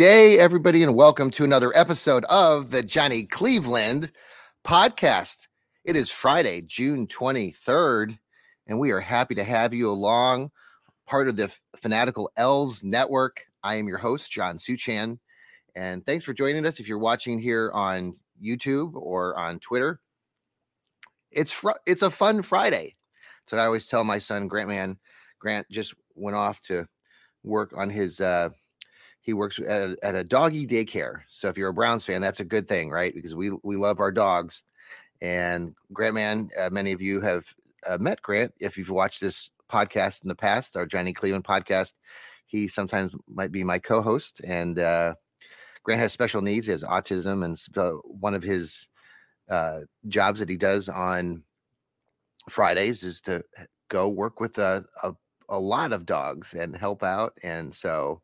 Day, everybody, and welcome to another episode of the Johnny Cleveland podcast. It is Friday, June 23rd, and we are happy to have you along, part of the Fanatical Elves Network. I am your host, John Suchan, and thanks for joining us. If you're watching here on YouTube or on Twitter, it's fr- it's a fun Friday. So I always tell my son Grant. Man, Grant just went off to work on his uh, he works at a, at a doggy daycare. So if you're a Browns fan, that's a good thing, right? Because we we love our dogs. And Grant Man, uh, many of you have uh, met Grant if you've watched this podcast in the past, our Johnny Cleveland podcast. He sometimes might be my co-host, and uh, Grant has special needs. He has autism, and so one of his uh, jobs that he does on Fridays is to go work with a, a, a lot of dogs and help out. And so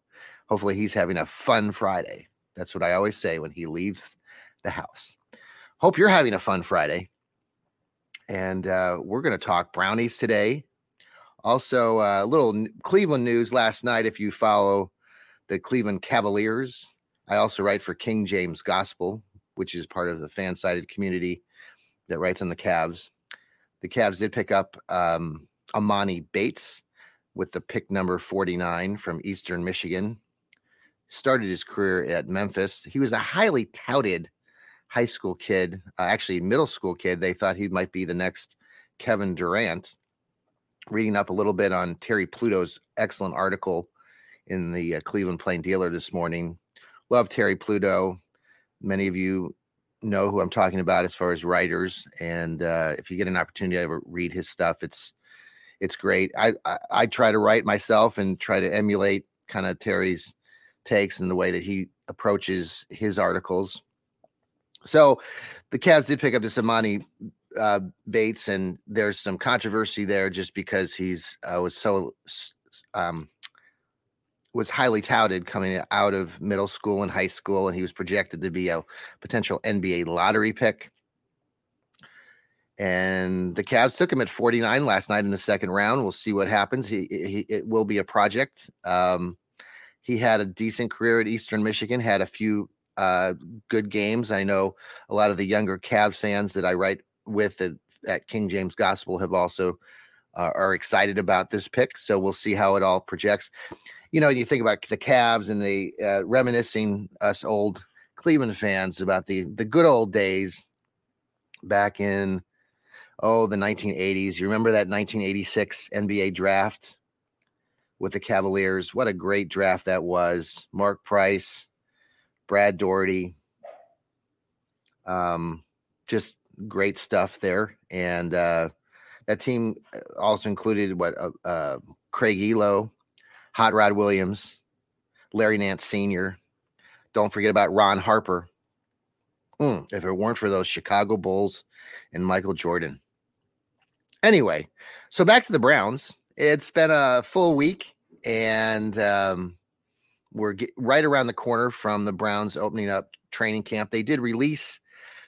hopefully he's having a fun Friday. That's what I always say when he leaves the house. Hope you're having a fun Friday. And uh, we're going to talk brownies today. Also, a uh, little Cleveland news last night. If you follow the Cleveland Cavaliers, I also write for King James Gospel, which is part of the fan sided community that writes on the Cavs. The Cavs did pick up um, Emoni Bates with the pick number 49 from Eastern Michigan started his career at Memphis. He was a highly touted high school kid, uh, actually middle school kid. They thought he might be the next Kevin Durant. Reading up a little bit on Terry Pluto's excellent article in the uh, Cleveland Plain Dealer this morning. Love Terry Pluto. Many of you know who I'm talking about as far as writers, and uh, if you get an opportunity to read his stuff, it's it's great. I, I I try to write myself and try to emulate kind of Terry's takes and the way that he approaches his articles. So the Cavs did pick up this Emoni uh, Bates, and there's some controversy there just because he's uh, was so um, was highly touted coming out of middle school and high school, and he was projected to be a potential NBA lottery pick. And the Cavs took him at 49 last night in the second round. We'll see what happens. He, he it will be a project. Um, he had a decent career at Eastern Michigan, had a few uh, good games. I know a lot of the younger Cavs fans that I write with at, at King James Gospel have also uh, are excited about this pick. So we'll see how it all projects. You know, you think about the Cavs and the uh, reminiscing us old Cleveland fans about the the good old days back in oh the 1980s. You remember that 1986 NBA draft with the Cavaliers. What a great draft that was. Mark Price, Brad Daugherty. Um, just great stuff there. And uh, that team uh, also included what uh, uh, Craig Ehlo, Hot Rod Williams, Larry Nance Sr. Don't forget about Ron Harper. Mm, if it weren't for those Chicago Bulls and Michael Jordan. Anyway, so back to the Browns. It's been a full week, and um, we're get, right around the corner from the Browns opening up training camp. They did release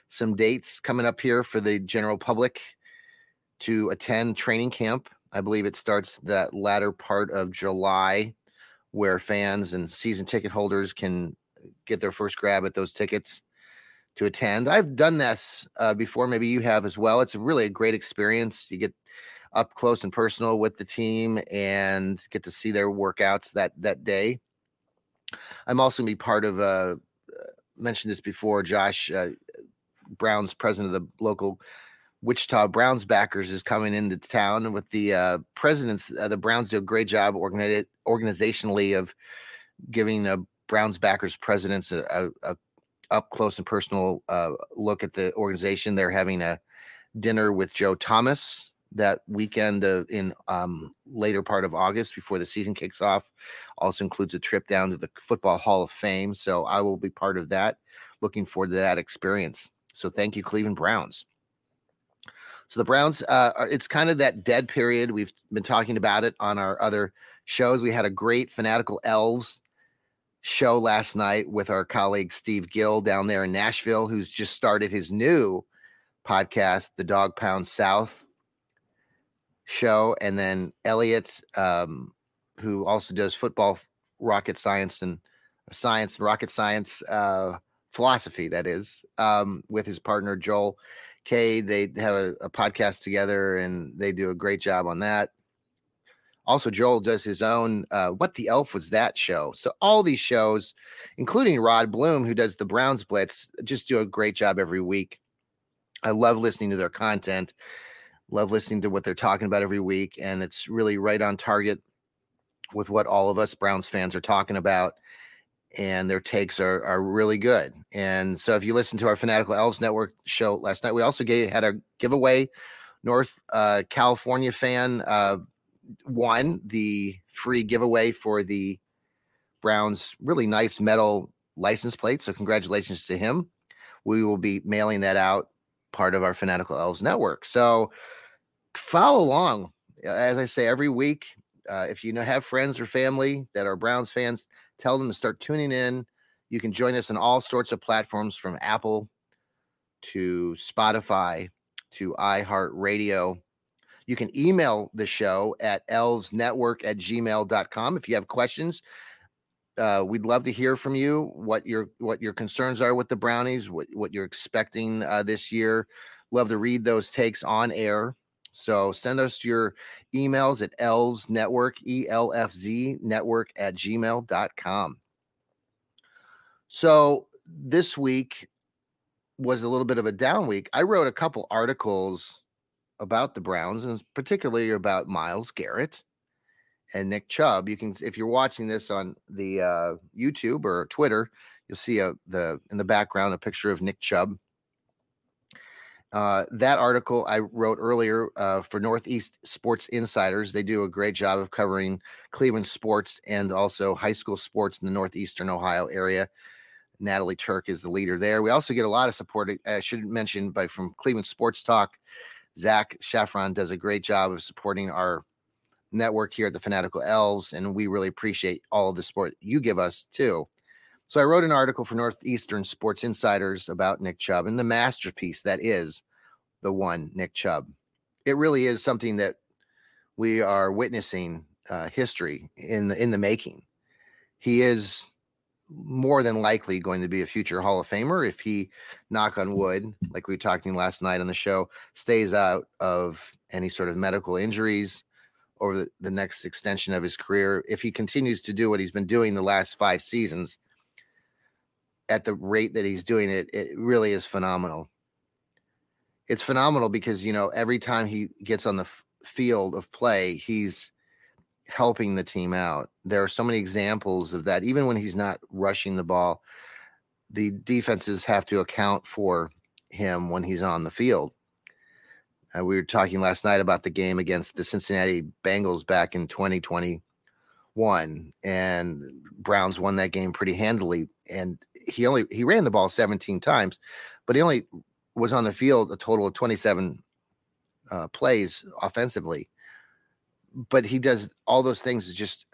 some dates coming up here for the general public to attend training camp. I believe it starts that latter part of July, where fans and season ticket holders can get their first grab at those tickets to attend. I've done this uh, before. Maybe you have as well. It's really a great experience. You get up close and personal with the team and get to see their workouts that that day. I'm also going to be part of uh, uh, mentioned this before. Josh uh, Brown's president of the local Wichita Browns backers is coming into town with the uh, presidents. Uh, the Browns do a great job organi- organizationally of giving the Browns backers presidents a, a, a up close and personal uh, look at the organization. They're having a dinner with Joe Thomas, that weekend of, in um, later part of August before the season kicks off. Also includes a trip down to the Football Hall of Fame. So I will be part of that. looking forward to that experience. So thank you, Cleveland Browns. So the Browns, uh, are, it's kind of that dead period. We've been talking about it on our other shows. We had a great Fanatical Elves show last night with our colleague Steve Gill down there in Nashville, who's just started his new podcast, the Dog Pound South show, and then Elliot, um, who also does football, rocket science, and science, and rocket science uh, philosophy. That is um, with his partner Joel Kay. They have a, a podcast together, and they do a great job on that. Also, Joel does his own uh, What the Elf Was That show. So, all these shows, including Rod Bloom, who does the Browns Blitz, just do a great job every week. I love listening to their content, love listening to what they're talking about every week. And it's really right on target with what all of us Browns fans are talking about. And their takes are, are really good. And so, if you listen to our Fanatical Elves Network show last night, we also gave, had a giveaway. North uh, California fan uh, won the free giveaway for the Browns really nice metal license plate. So, congratulations to him. We will be mailing that out part of our Fanatical Elves network. So follow along. As I say every week, uh, if you know, have friends or family that are Browns fans, tell them to start tuning in. You can join us on all sorts of platforms from Apple to Spotify to iHeartRadio. You can email the show at elvesnetwork at gmail.com if you have questions uh, we'd love to hear from you what your what your concerns are with the brownies what, what you're expecting uh, this year love to read those takes on air so send us your emails at elves network e-l-f-z network at gmail.com so this week was a little bit of a down week i wrote a couple articles about the browns and particularly about Myles garrett and Nick Chubb. You can, if you're watching this on the uh, YouTube or Twitter, you'll see a the in the background a picture of Nick Chubb. Uh, that article I wrote earlier uh, for Northeast Sports Insiders. They do a great job of covering Cleveland sports and also high school sports in the Northeastern Ohio area. Natalie Turk is the leader there. We also get a lot of support. I should mention by from Cleveland Sports Talk. Zach Shafron does a great job of supporting our network here at the Fanatical Elves, and we really appreciate all of the support you give us too. So I wrote an article for Northeastern Sports Insiders about Nick Chubb and the masterpiece that is the one Nick Chubb. It really is something that we are witnessing uh, history in the in the making. He is more than likely going to be a future Hall of Famer if he, knock on wood, like we were talking last night on the show, stays out of any sort of medical injuries over the, the next extension of his career. If he continues to do what he's been doing the last five seasons at the rate that he's doing it, it really is phenomenal. It's phenomenal because, you know, every time he gets on the f- field of play, he's helping the team out. There are so many examples of that. Even when he's not rushing the ball, the defenses have to account for him when he's on the field. Uh, we were talking last night about the game against the Cincinnati Bengals back in 2021, and Browns won that game pretty handily. And he only he ran the ball 17 times, but he only was on the field a total of 27 uh, plays offensively. But he does all those things just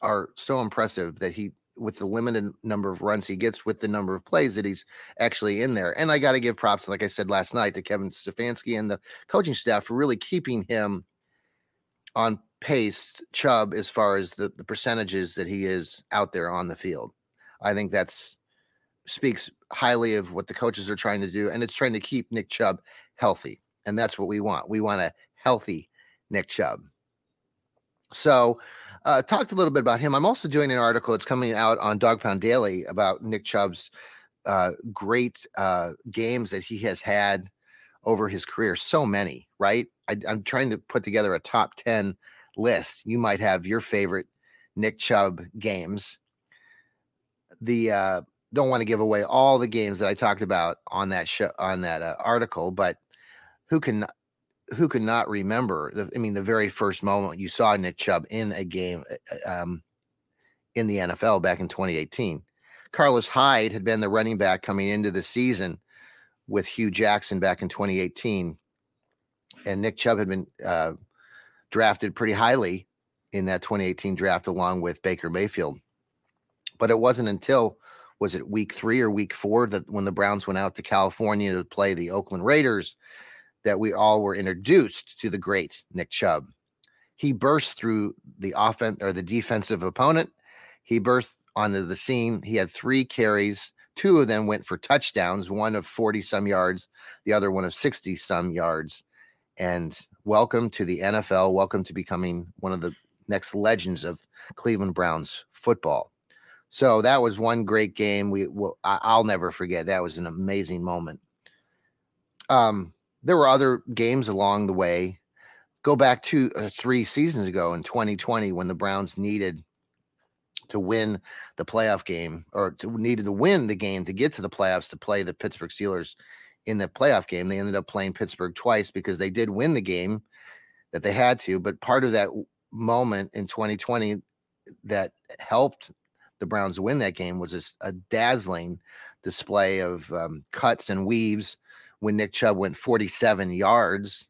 are so impressive that he with the limited number of runs he gets with the number of plays that he's actually in there. And I got to give props, like I said last night, to Kevin Stefanski and the coaching staff for really keeping him on pace, Chubb, as far as the, the percentages that he is out there on the field. I think that's speaks highly of what the coaches are trying to do, and it's trying to keep Nick Chubb healthy. And that's what we want. We want a healthy Nick Chubb. So, uh, talked a little bit about him. I'm also doing an article that's coming out on Dog Pound Daily about Nick Chubb's uh, great uh, games that he has had over his career. So many, right? I, I'm trying to put together a top 10 list. You might have your favorite Nick Chubb games. The uh, don't want to give away all the games that I talked about on that show on that uh, article, but who can who could not remember the, I mean, the very first moment you saw Nick Chubb in a game uh, uh, um, in the NFL back in 2018. Carlos Hyde had been the running back coming into the season with Hue Jackson back in 2018. And Nick Chubb had been uh, drafted pretty highly in that 2018 draft along with Baker Mayfield. But it wasn't until was it week three or week four that when the Browns went out to California to play the Oakland Raiders that we all were introduced to the great Nick Chubb. He burst through the offense or the defensive opponent. He burst onto the scene. He had three carries. Two of them went for touchdowns, one of 40 some yards, the other one of 60 some yards. And welcome to the NFL. Welcome to becoming one of the next legends of Cleveland Browns football. So that was one great game. We will I'll never forget. That was an amazing moment. Um, there were other games along the way. Go back to uh, three seasons ago in 2020 when the Browns needed to win the playoff game or to, needed to win the game to get to the playoffs to play the Pittsburgh Steelers in the playoff game. They ended up playing Pittsburgh twice because they did win the game that they had to. But part of that moment in 2020 that helped the Browns win that game was a, dazzling display of um, cuts and weaves when Nick Chubb went 47 yards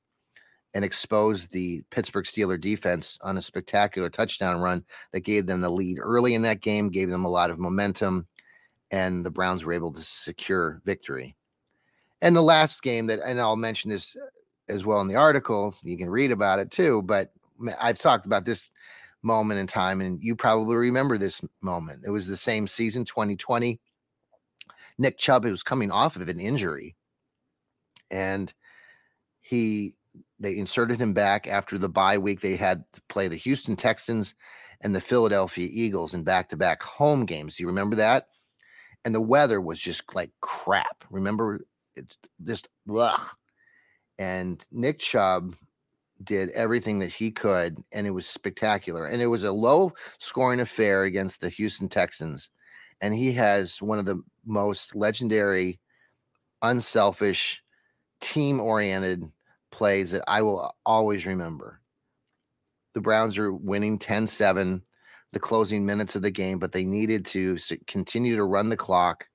and exposed the Pittsburgh Steeler defense on a spectacular touchdown run that gave them the lead early in that game, gave them a lot of momentum, and the Browns were able to secure victory. And the last game that, and I'll mention this as well in the article, you can read about it too, but I've talked about this moment in time, and you probably remember this moment. It was the same season, 2020. Nick Chubb was coming off of an injury, and he they inserted him back after the bye week. They had to play the Houston Texans and the Philadelphia Eagles in back-to-back home games. Do you remember that? And the weather was just like crap. Remember, it's just ugh. And Nick Chubb did everything that he could, and it was spectacular. And it was a low scoring affair against the Houston Texans. And he has one of the most legendary, unselfish, team oriented plays that I will always remember. The Browns are winning 10 7, the closing minutes of the game, but they needed to continue to run the clock.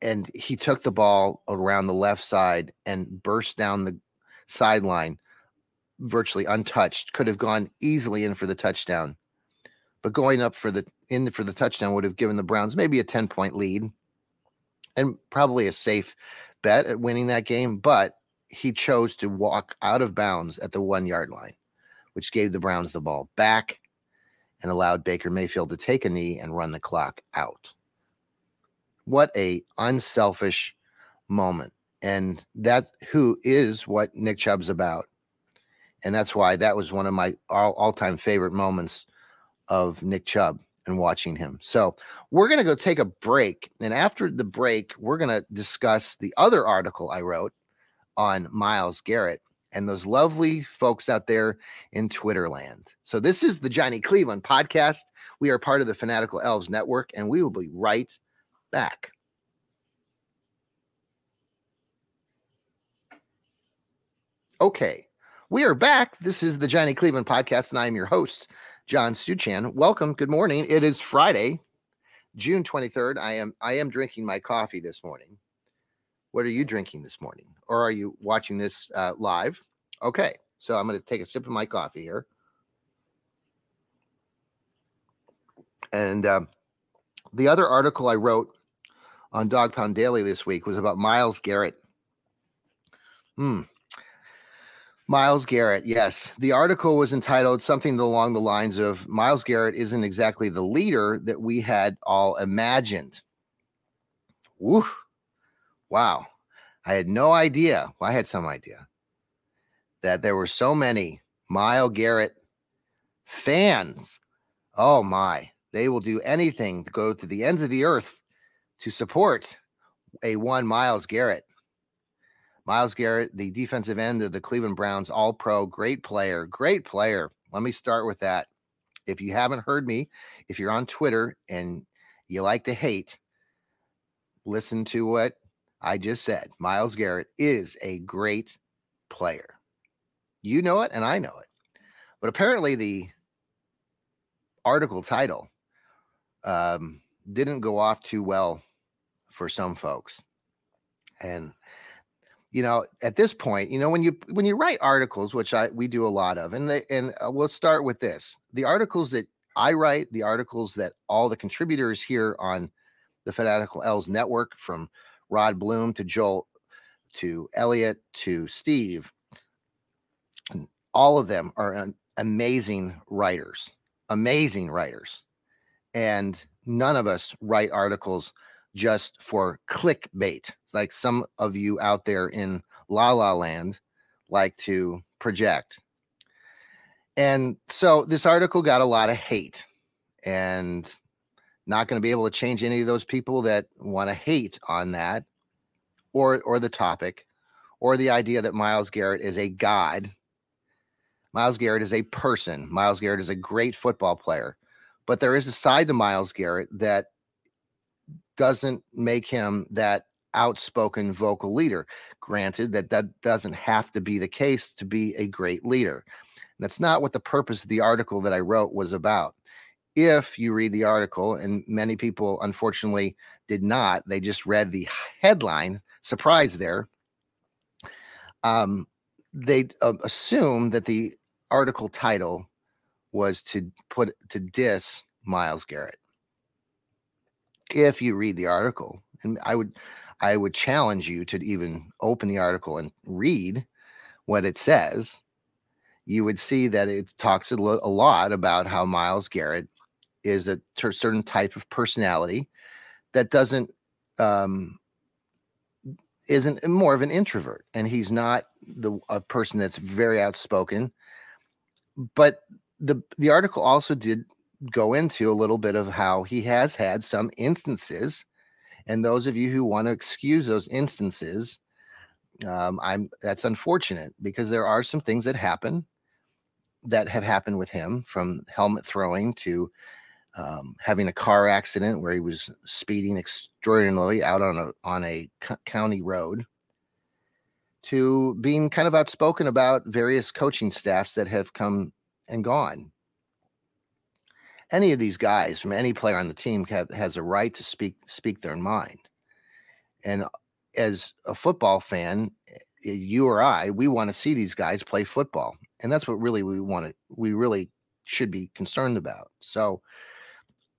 And he took the ball around the left side and burst down the sideline, virtually untouched, could have gone easily in for the touchdown. But going up for the in for the touchdown would have given the Browns maybe a 10 point lead and probably a safe bet at winning that game. But he chose to walk out of bounds at the one yard line, which gave the Browns the ball back and allowed Baker Mayfield to take a knee and run the clock out. What a unselfish moment and that who is what Nick Chubb's about. And that's why that was one of my all, time favorite moments of Nick Chubb and watching him. So we're going to go take a break. And after the break, we're going to discuss the other article I wrote on Myles Garrett and those lovely folks out there in Twitter land. So this is the Johnny Cleveland podcast. We are part of the Fanatical Elves Network, and we will be right back. Okay, we are back. This is the Johnny Cleveland podcast, and I'm your host, John Suchan. Welcome. Good morning. It is Friday, June 23rd. I am I am drinking my coffee this morning. What are you drinking this morning, or are you watching this uh, live? Okay, so I'm going to take a sip of my coffee here, and uh, the other article I wrote on Dog Pound Daily this week was about Myles Garrett. Hmm, Myles Garrett, yes. The article was entitled something along the lines of Myles Garrett isn't exactly the leader that we had all imagined. Woo. Wow. I had no idea. Well, I had some idea that there were so many Myles Garrett fans. Oh my. They will do anything to go to the ends of the earth to support a one Myles Garrett. Myles Garrett, the defensive end of the Cleveland Browns, all pro, great player, great player. Let me start with that. If you haven't heard me, if you're on Twitter and you like to hate, listen to what I just said. Myles Garrett is a great player. You know it, and I know it. But apparently, the article title um, didn't go off too well for some folks. And you know, at this point, you know, when you when you write articles, which I we do a lot of, and they and uh, we'll start with this: the articles that I write, the articles that all the contributors here on the Fanatical Elves network, from Rod Bloom to Joel to Elliot to Steve, all of them are amazing writers, amazing writers, and none of us write articles just for clickbait, like some of you out there in La La Land like to project. And so this article got a lot of hate and not going to be able to change any of those people that want to hate on that or or the topic or the idea that Myles Garrett is a god. Myles Garrett is a person. Myles Garrett is a great football player. But there is a side to Myles Garrett that doesn't make him that outspoken vocal leader. Granted, that that doesn't have to be the case to be a great leader. That's not what the purpose of the article that I wrote was about. If you read the article, and many people unfortunately did not, they just read the headline, surprise there. Um, they uh, assume that the article title was to put to diss Myles Garrett if you read the article and i would i would challenge you to even open the article and read what it says. You would see that it talks a, lo- a lot about how Myles garrett is a t- certain type of personality that doesn't um isn't more of an introvert and he's not the a person that's very outspoken. But the the article also did go into a little bit of how he has had some instances. And those of you who want to excuse those instances, um, I'm that's unfortunate because there are some things that happen that have happened with him from helmet throwing to um, having a car accident where he was speeding extraordinarily out on a on a county road to being kind of outspoken about various coaching staffs that have come and gone any of these guys from any player on the team have, has a right to speak speak their mind. And as a football fan, eh, you or I, we want to see these guys play football, and that's what really we want to we really should be concerned about. So,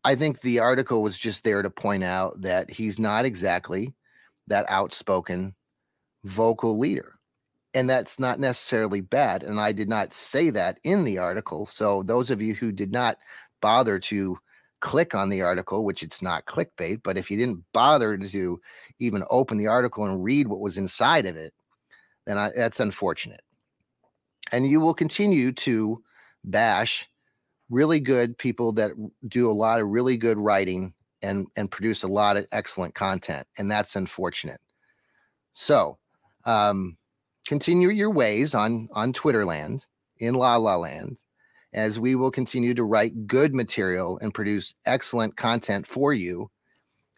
I think the article was just there to point out that he's not exactly that outspoken vocal leader. And that's not necessarily bad. And I did not say that in the article. So, those of you who did not bother to click on the article, which it's not clickbait, but if you didn't bother to even open the article and read what was inside of it, then I, that's unfortunate. And you will continue to bash really good people that do a lot of really good writing and and produce a lot of excellent content, and that's unfortunate. So, um, continue your ways on on Twitterland in La La Land as we will continue to write good material and produce excellent content for you.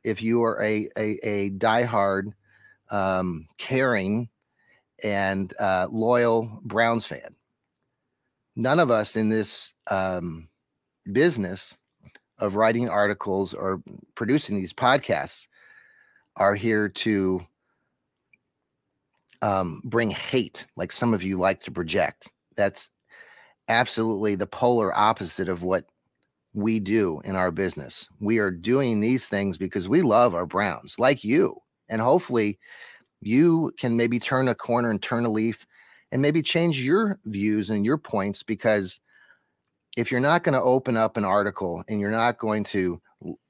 If you are a a, a diehard, um, caring, and uh, loyal Browns fan, none of us in this um, business of writing articles or producing these podcasts are here to um, bring hate, like some of you like to project. That's absolutely the polar opposite of what we do in our business. We are doing these things because we love our Browns, like you. And hopefully, you can maybe turn a corner and turn a leaf and maybe change your views and your points because if you're not going to open up an article and you're not going to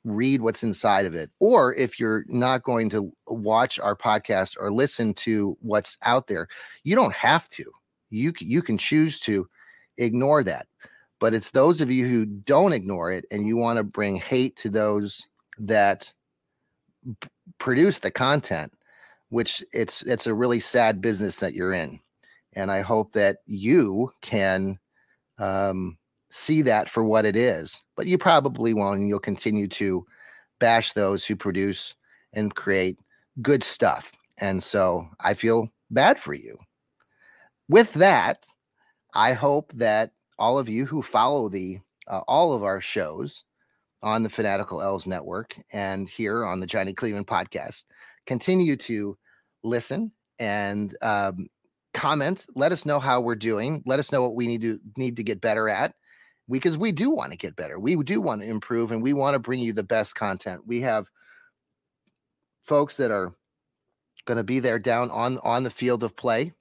read what's inside of it, or if you're not going to watch our podcast or listen to what's out there, you don't have to. You you can choose to ignore that. But it's those of you who don't ignore it and you want to bring hate to those that p- produce the content, which it's it's a really sad business that you're in. And I hope that you can um, see that for what it is. But you probably won't, and you'll continue to bash those who produce and create good stuff. And so I feel bad for you. With that, I hope that all of you who follow the uh, all of our shows on the Fanatical Elves Network and here on the Johnny Cleveland podcast. Continue to listen and um, comment. Let us know how we're doing. Let us know what we need to need to get better at. Because we do want to get better. We do want to improve and we want to bring you the best content. We have folks that are going to be there down on on the field of play.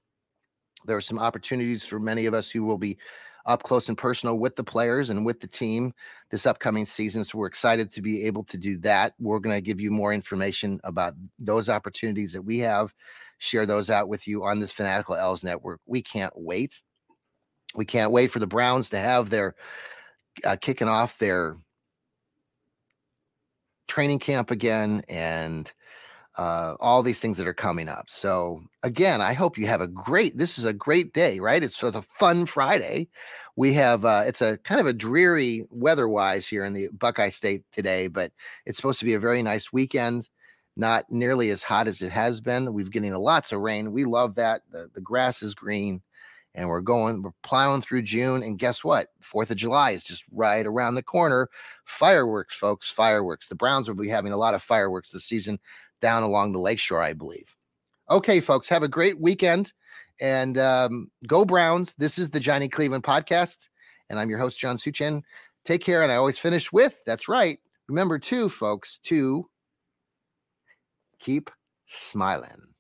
There are some opportunities for many of us who will be up close and personal with the players and with the team this upcoming season. So we're excited to be able to do that. We're going to give you more information about those opportunities that we have, share those out with you on this Fanatical Elves Network. We can't wait. We can't wait for the Browns to have their uh, kicking off their training camp again and uh, all these things that are coming up. So again, I hope you have a great. This is a great day, right? It's, it's a fun Friday. We have uh, it's a kind of a dreary weather-wise here in the Buckeye State today, but it's supposed to be a very nice weekend. Not nearly as hot as it has been. We've getting lots of rain. We love that. The the grass is green, and we're going. We're plowing through June, and guess what? Fourth of July is just right around the corner. Fireworks, folks! Fireworks. The Browns will be having a lot of fireworks this season down along the lakeshore, I believe. Okay, folks, have a great weekend and um, go Browns. This is the Johnny Cleveland podcast, and I'm your host, John Suchan. Take care. And I always finish with that's right. Remember, too, folks, to keep smiling.